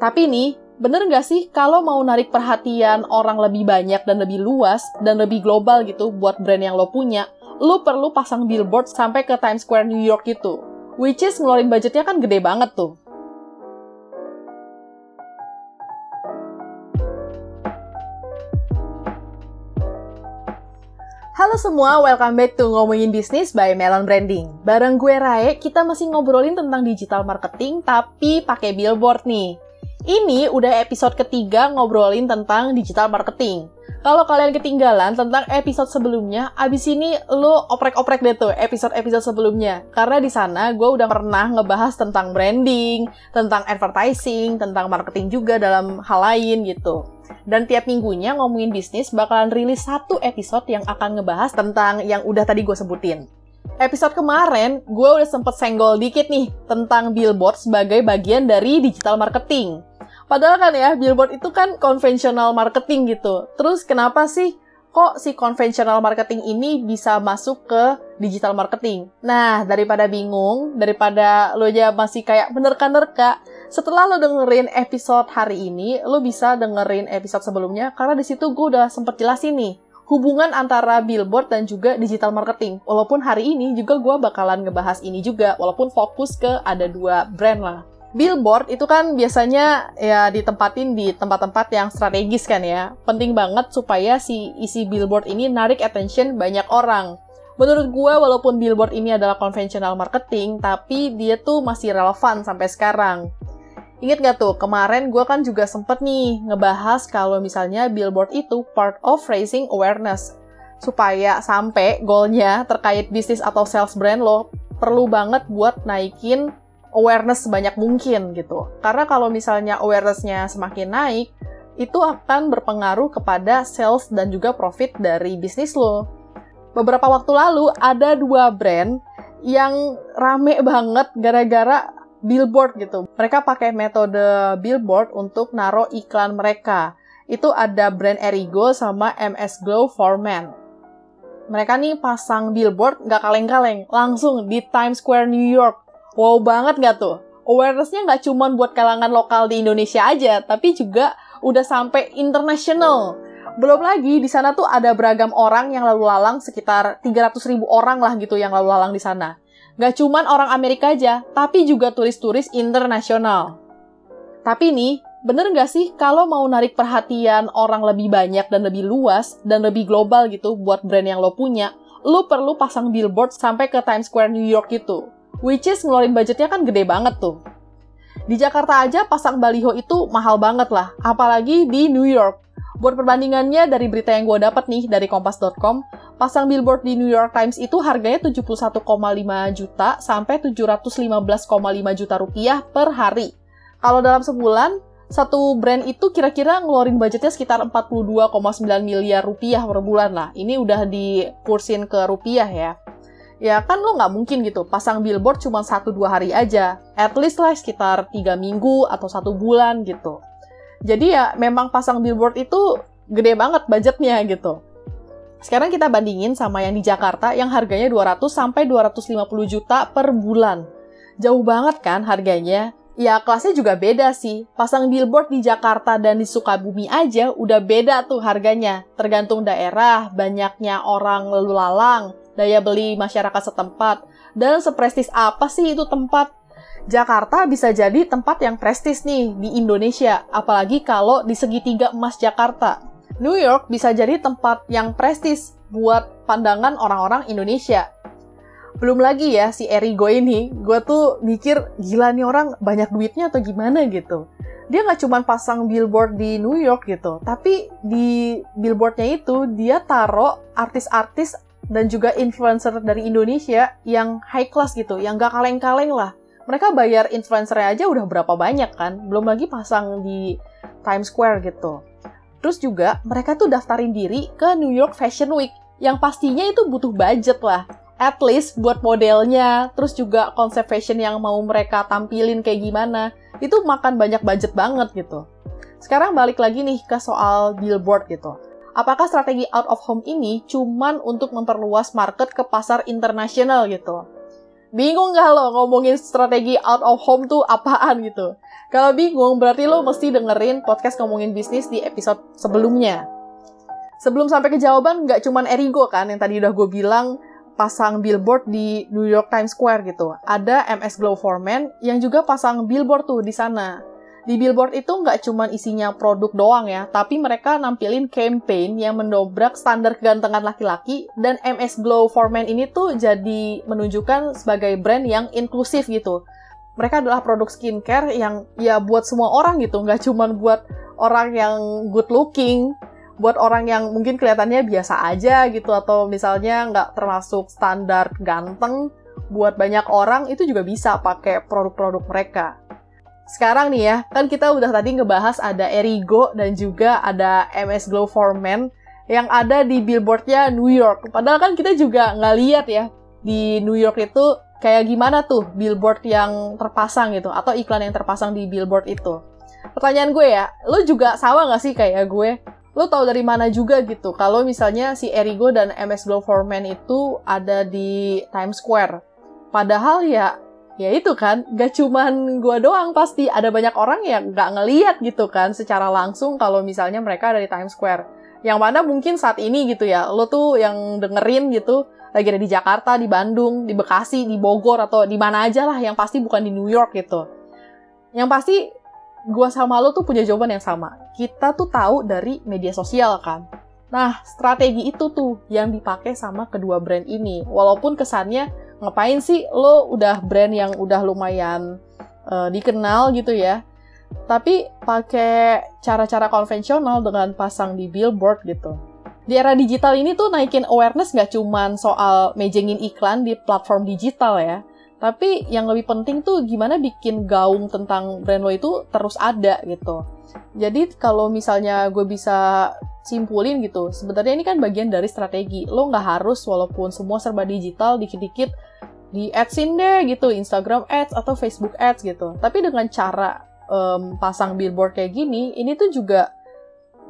Tapi nih, bener nggak sih kalau mau narik perhatian orang lebih banyak dan lebih luas dan lebih global gitu buat brand yang lo punya, lo perlu pasang billboard sampai ke Times Square New York gitu. Which is ngeluarin budgetnya kan gede banget tuh. Halo semua, welcome back to Ngomongin Bisnis by Melon Branding. Bareng gue Rae, kita masih ngobrolin tentang digital marketing tapi pakai billboard nih. Ini udah episode ketiga ngobrolin tentang digital marketing. Kalau kalian ketinggalan tentang episode sebelumnya, abis ini lo oprek-oprek deh tuh episode-episode sebelumnya. Karena di sana gue udah pernah ngebahas tentang branding, tentang advertising, tentang marketing juga dalam hal lain gitu. Dan tiap minggunya ngomongin bisnis bakalan rilis satu episode yang akan ngebahas tentang yang udah tadi gue sebutin. Episode kemarin, gue udah sempet senggol dikit nih tentang billboard sebagai bagian dari digital marketing. Padahal kan ya, billboard itu kan konvensional marketing gitu. Terus kenapa sih kok si konvensional marketing ini bisa masuk ke digital marketing? Nah, daripada bingung, daripada lo aja masih kayak menerka-nerka, setelah lo dengerin episode hari ini, lo bisa dengerin episode sebelumnya karena di situ gue udah sempet jelasin nih hubungan antara billboard dan juga digital marketing. Walaupun hari ini juga gue bakalan ngebahas ini juga, walaupun fokus ke ada dua brand lah. Billboard itu kan biasanya ya ditempatin di tempat-tempat yang strategis kan ya. Penting banget supaya si isi billboard ini narik attention banyak orang. Menurut gue, walaupun billboard ini adalah konvensional marketing, tapi dia tuh masih relevan sampai sekarang. Ingat gak tuh, kemarin gue kan juga sempet nih ngebahas kalau misalnya billboard itu part of raising awareness. Supaya sampai goalnya terkait bisnis atau sales brand lo, perlu banget buat naikin awareness sebanyak mungkin gitu. Karena kalau misalnya awarenessnya semakin naik, itu akan berpengaruh kepada sales dan juga profit dari bisnis lo. Beberapa waktu lalu ada dua brand yang rame banget gara-gara billboard gitu. Mereka pakai metode billboard untuk naruh iklan mereka. Itu ada brand Erigo sama MS Glow for Men. Mereka nih pasang billboard nggak kaleng-kaleng, langsung di Times Square New York. Wow banget nggak tuh? Awareness-nya nggak cuma buat kalangan lokal di Indonesia aja, tapi juga udah sampai international. Belum lagi di sana tuh ada beragam orang yang lalu lalang sekitar 300 ribu orang lah gitu yang lalu lalang di sana. Gak cuman orang Amerika aja, tapi juga turis-turis internasional. Tapi nih, bener gak sih kalau mau narik perhatian orang lebih banyak dan lebih luas dan lebih global gitu buat brand yang lo punya, lo perlu pasang billboard sampai ke Times Square New York gitu. Which is ngeluarin budgetnya kan gede banget tuh. Di Jakarta aja pasang baliho itu mahal banget lah, apalagi di New York. Buat perbandingannya dari berita yang gue dapat nih dari kompas.com, pasang billboard di New York Times itu harganya 71,5 juta sampai 715,5 juta rupiah per hari. Kalau dalam sebulan, satu brand itu kira-kira ngeluarin budgetnya sekitar 42,9 miliar rupiah per bulan lah. Ini udah dikursin ke rupiah ya. Ya kan lo nggak mungkin gitu, pasang billboard cuma 1-2 hari aja. At least lah sekitar 3 minggu atau satu bulan gitu. Jadi ya memang pasang billboard itu gede banget budgetnya gitu. Sekarang kita bandingin sama yang di Jakarta yang harganya 200 sampai 250 juta per bulan. Jauh banget kan harganya? Ya kelasnya juga beda sih. Pasang billboard di Jakarta dan di Sukabumi aja udah beda tuh harganya. Tergantung daerah, banyaknya orang lalu lalang, daya beli masyarakat setempat, dan seprestis apa sih itu tempat. Jakarta bisa jadi tempat yang prestis nih di Indonesia, apalagi kalau di segitiga emas Jakarta. New York bisa jadi tempat yang prestis buat pandangan orang-orang Indonesia. Belum lagi ya si Erigo ini, gue tuh mikir gila nih orang banyak duitnya atau gimana gitu. Dia nggak cuma pasang billboard di New York gitu, tapi di billboardnya itu dia taruh artis-artis dan juga influencer dari Indonesia yang high class gitu, yang gak kaleng-kaleng lah mereka bayar influencernya aja udah berapa banyak kan, belum lagi pasang di Times Square gitu. Terus juga mereka tuh daftarin diri ke New York Fashion Week, yang pastinya itu butuh budget lah. At least buat modelnya, terus juga konsep fashion yang mau mereka tampilin kayak gimana, itu makan banyak budget banget gitu. Sekarang balik lagi nih ke soal billboard gitu. Apakah strategi out of home ini cuman untuk memperluas market ke pasar internasional gitu? Bingung gak lo ngomongin strategi out of home tuh apaan gitu? Kalau bingung, berarti lo mesti dengerin podcast ngomongin bisnis di episode sebelumnya. Sebelum sampai ke jawaban, nggak cuman Erigo kan, yang tadi udah gue bilang pasang billboard di New York Times Square gitu. Ada MS Glow Foreman yang juga pasang billboard tuh di sana. Di billboard itu nggak cuman isinya produk doang ya, tapi mereka nampilin campaign yang mendobrak standar kegantengan laki-laki dan MS Glow Foreman ini tuh jadi menunjukkan sebagai brand yang inklusif gitu mereka adalah produk skincare yang ya buat semua orang gitu, nggak cuma buat orang yang good looking, buat orang yang mungkin kelihatannya biasa aja gitu, atau misalnya nggak termasuk standar ganteng, buat banyak orang itu juga bisa pakai produk-produk mereka. Sekarang nih ya, kan kita udah tadi ngebahas ada Erigo dan juga ada MS Glow for Men yang ada di billboardnya New York. Padahal kan kita juga nggak lihat ya di New York itu kayak gimana tuh billboard yang terpasang gitu atau iklan yang terpasang di billboard itu. Pertanyaan gue ya lo juga sama gak sih kayak gue? Lo tau dari mana juga gitu kalau misalnya si Erigo dan MS Glow for Men itu ada di Times Square? Padahal ya ya itu kan gak cuman gue doang pasti ada banyak orang yang gak ngeliat gitu kan secara langsung kalau misalnya mereka ada di Times Square yang mana mungkin saat ini gitu ya lo tuh yang dengerin gitu lagi ada di Jakarta, di Bandung, di Bekasi, di Bogor atau di mana aja lah yang pasti bukan di New York gitu. Yang pasti gua sama lo tuh punya jawaban yang sama. Kita tuh tahu dari media sosial kan. Nah, strategi itu tuh yang dipakai sama kedua brand ini. Walaupun kesannya ngapain sih lo udah brand yang udah lumayan uh, dikenal gitu ya. Tapi pakai cara-cara konvensional dengan pasang di billboard gitu di era digital ini tuh naikin awareness nggak cuman soal mejengin iklan di platform digital ya, tapi yang lebih penting tuh gimana bikin gaung tentang brand lo itu terus ada gitu. Jadi kalau misalnya gue bisa simpulin gitu, sebenarnya ini kan bagian dari strategi. Lo nggak harus walaupun semua serba digital dikit-dikit di adsin deh gitu, Instagram ads atau Facebook ads gitu. Tapi dengan cara um, pasang billboard kayak gini, ini tuh juga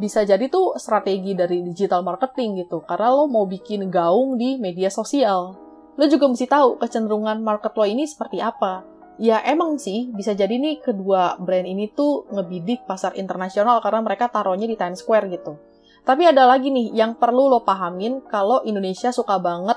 bisa jadi tuh strategi dari digital marketing gitu, karena lo mau bikin gaung di media sosial. Lo juga mesti tahu kecenderungan market lo ini seperti apa. Ya emang sih, bisa jadi nih kedua brand ini tuh ngebidik pasar internasional karena mereka taruhnya di Times Square gitu. Tapi ada lagi nih yang perlu lo pahamin kalau Indonesia suka banget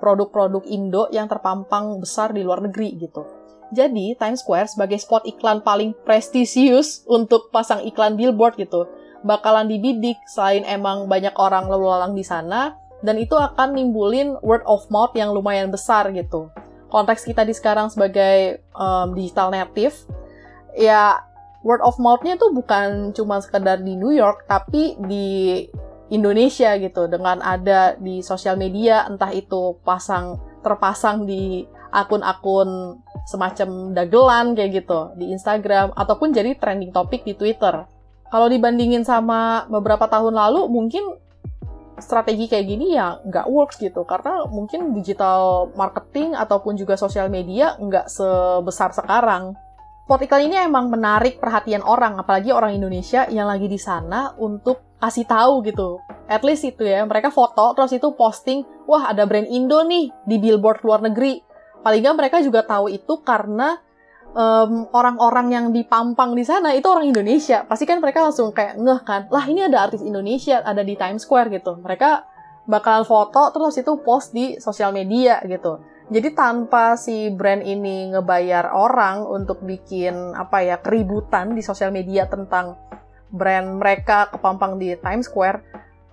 produk-produk Indo yang terpampang besar di luar negeri gitu. Jadi, Times Square sebagai spot iklan paling prestisius untuk pasang iklan billboard gitu bakalan dibidik selain emang banyak orang lalu lalang di sana dan itu akan nimbulin word of mouth yang lumayan besar gitu. Konteks kita di sekarang sebagai um, digital native, ya word of mouth-nya tuh bukan cuma sekedar di New York, tapi di Indonesia gitu dengan ada di sosial media entah itu pasang terpasang di akun-akun semacam dagelan kayak gitu di Instagram ataupun jadi trending topik di Twitter. Kalau dibandingin sama beberapa tahun lalu, mungkin strategi kayak gini ya nggak works gitu karena mungkin digital marketing ataupun juga sosial media nggak sebesar sekarang. Spot ini emang menarik perhatian orang, apalagi orang Indonesia yang lagi di sana untuk kasih tahu gitu. At least itu ya, mereka foto terus itu posting, wah ada brand Indo nih di billboard luar negeri. Paling nggak mereka juga tahu itu karena orang orang-orang yang dipampang di sana itu orang Indonesia. Pasti kan mereka langsung kayak ngeh kan, lah ini ada artis Indonesia ada di Times Square gitu. Mereka bakalan foto terus itu post di sosial media gitu. Jadi tanpa si brand ini ngebayar orang untuk bikin apa ya keributan di sosial media tentang brand mereka kepampang di Times Square,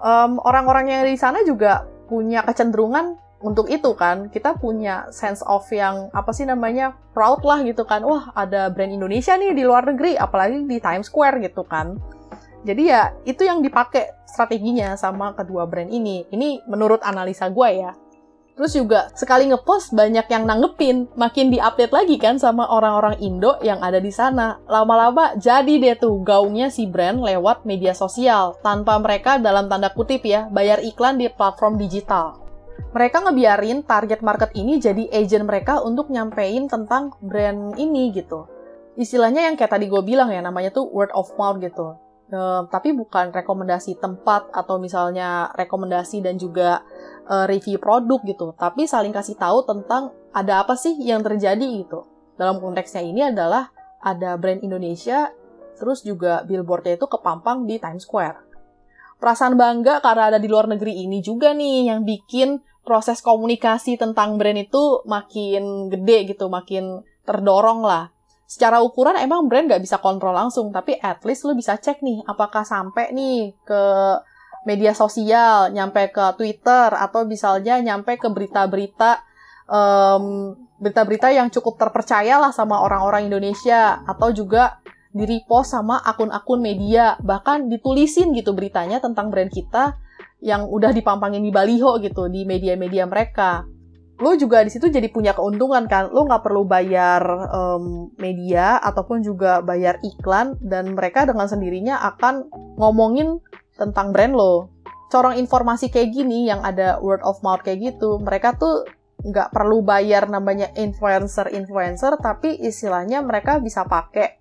orang orang-orang yang di sana juga punya kecenderungan untuk itu kan. Kita punya sense of yang apa sih namanya proud lah gitu kan. Wah ada brand Indonesia nih di luar negeri apalagi di Times Square gitu kan. Jadi ya itu yang dipakai strateginya sama kedua brand ini. Ini menurut analisa gue ya terus juga sekali ngepost banyak yang nanggepin makin diupdate lagi kan sama orang-orang Indo yang ada di sana lama-lama jadi deh tuh gaungnya si brand lewat media sosial tanpa mereka dalam tanda kutip ya bayar iklan di platform digital mereka ngebiarin target market ini jadi agent mereka untuk nyampein tentang brand ini gitu. Istilahnya yang kayak tadi gue bilang ya, namanya tuh word of mouth gitu. Uh, tapi bukan rekomendasi tempat atau misalnya rekomendasi dan juga uh, review produk gitu, tapi saling kasih tahu tentang ada apa sih yang terjadi gitu. Dalam konteksnya ini adalah ada brand Indonesia, terus juga billboardnya itu kepampang di Times Square. Perasaan bangga karena ada di luar negeri ini juga nih yang bikin proses komunikasi tentang brand itu makin gede gitu, makin terdorong lah. Secara ukuran emang brand nggak bisa kontrol langsung, tapi at least lu bisa cek nih apakah sampai nih ke media sosial, nyampe ke Twitter, atau misalnya nyampe ke berita-berita um, berita-berita yang cukup terpercaya lah sama orang-orang Indonesia, atau juga di repost sama akun-akun media, bahkan ditulisin gitu beritanya tentang brand kita yang udah dipampangin di baliho gitu di media-media mereka. Lo juga di situ jadi punya keuntungan kan, lo nggak perlu bayar um, media ataupun juga bayar iklan dan mereka dengan sendirinya akan ngomongin tentang brand lo. Corong informasi kayak gini yang ada word of mouth kayak gitu, mereka tuh nggak perlu bayar namanya influencer-influencer, tapi istilahnya mereka bisa pakai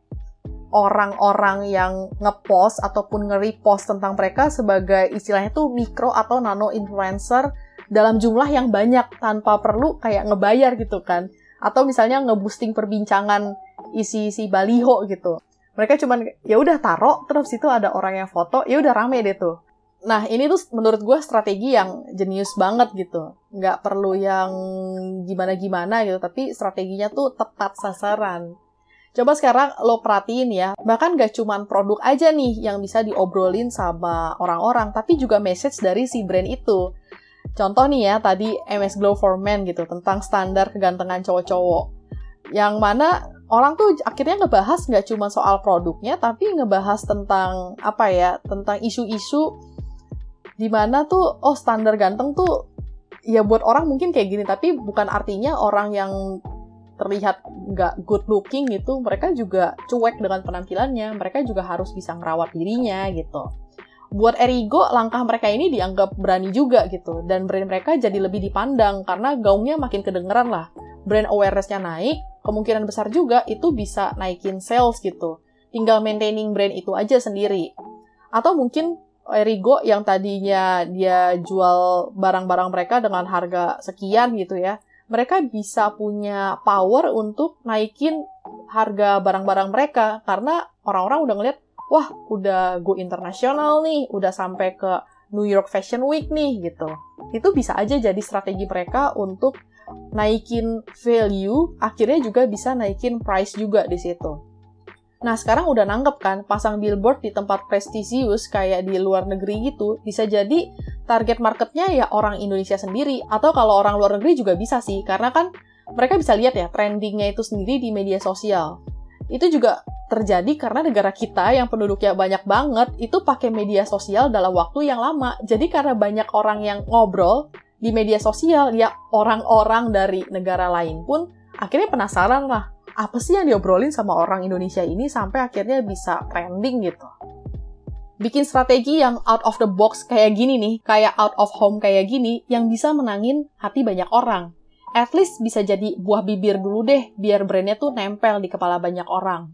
orang-orang yang ngepost ataupun nge-repost tentang mereka sebagai istilahnya tuh mikro atau nano influencer dalam jumlah yang banyak tanpa perlu kayak ngebayar gitu kan. Atau misalnya nge-boosting perbincangan isi-isi baliho gitu mereka cuman ya udah taruh terus itu ada orang yang foto ya udah rame deh tuh nah ini tuh menurut gue strategi yang jenius banget gitu nggak perlu yang gimana gimana gitu tapi strateginya tuh tepat sasaran Coba sekarang lo perhatiin ya, bahkan gak cuman produk aja nih yang bisa diobrolin sama orang-orang, tapi juga message dari si brand itu. Contoh nih ya, tadi MS Glow for Men gitu, tentang standar kegantengan cowok-cowok. Yang mana orang tuh akhirnya ngebahas nggak cuma soal produknya, tapi ngebahas tentang apa ya, tentang isu-isu di mana tuh oh standar ganteng tuh ya buat orang mungkin kayak gini, tapi bukan artinya orang yang terlihat nggak good looking gitu, mereka juga cuek dengan penampilannya, mereka juga harus bisa ngerawat dirinya gitu. Buat Erigo, langkah mereka ini dianggap berani juga gitu, dan brand mereka jadi lebih dipandang karena gaungnya makin kedengeran lah. Brand awareness-nya naik, kemungkinan besar juga itu bisa naikin sales gitu. Tinggal maintaining brand itu aja sendiri. Atau mungkin Erigo yang tadinya dia jual barang-barang mereka dengan harga sekian gitu ya, mereka bisa punya power untuk naikin harga barang-barang mereka karena orang-orang udah ngeliat, wah udah go internasional nih, udah sampai ke New York Fashion Week nih gitu. Itu bisa aja jadi strategi mereka untuk naikin value, akhirnya juga bisa naikin price juga di situ. Nah, sekarang udah nanggep kan, pasang billboard di tempat prestisius kayak di luar negeri gitu, bisa jadi target marketnya ya orang Indonesia sendiri, atau kalau orang luar negeri juga bisa sih, karena kan mereka bisa lihat ya trendingnya itu sendiri di media sosial. Itu juga terjadi karena negara kita yang penduduknya banyak banget itu pakai media sosial dalam waktu yang lama. Jadi karena banyak orang yang ngobrol, di media sosial ya orang-orang dari negara lain pun akhirnya penasaran lah apa sih yang diobrolin sama orang Indonesia ini sampai akhirnya bisa trending gitu. Bikin strategi yang out of the box kayak gini nih, kayak out of home kayak gini, yang bisa menangin hati banyak orang. At least bisa jadi buah bibir dulu deh, biar brandnya tuh nempel di kepala banyak orang.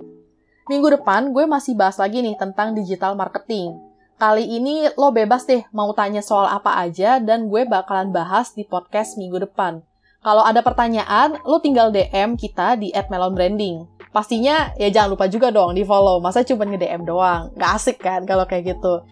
Minggu depan gue masih bahas lagi nih tentang digital marketing. Kali ini lo bebas deh mau tanya soal apa aja dan gue bakalan bahas di podcast minggu depan. Kalau ada pertanyaan, lo tinggal DM kita di @melonbranding. Pastinya ya jangan lupa juga dong di follow. Masa cuma nge-DM doang? Gak asik kan kalau kayak gitu.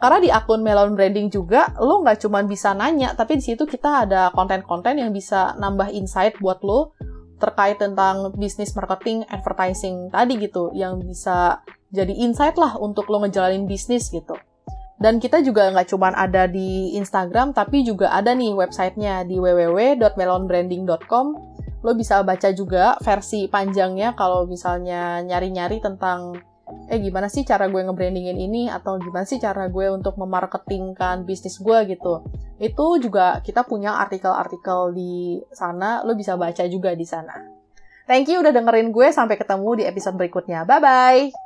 Karena di akun Melon Branding juga, lo nggak cuma bisa nanya, tapi di situ kita ada konten-konten yang bisa nambah insight buat lo terkait tentang bisnis marketing, advertising tadi gitu, yang bisa jadi insight lah untuk lo ngejalanin bisnis gitu. Dan kita juga nggak cuma ada di Instagram, tapi juga ada nih websitenya di www.melonbranding.com. Lo bisa baca juga versi panjangnya kalau misalnya nyari-nyari tentang eh gimana sih cara gue ngebrandingin ini atau gimana sih cara gue untuk memarketingkan bisnis gue gitu. Itu juga kita punya artikel-artikel di sana, lo bisa baca juga di sana. Thank you udah dengerin gue, sampai ketemu di episode berikutnya. Bye-bye!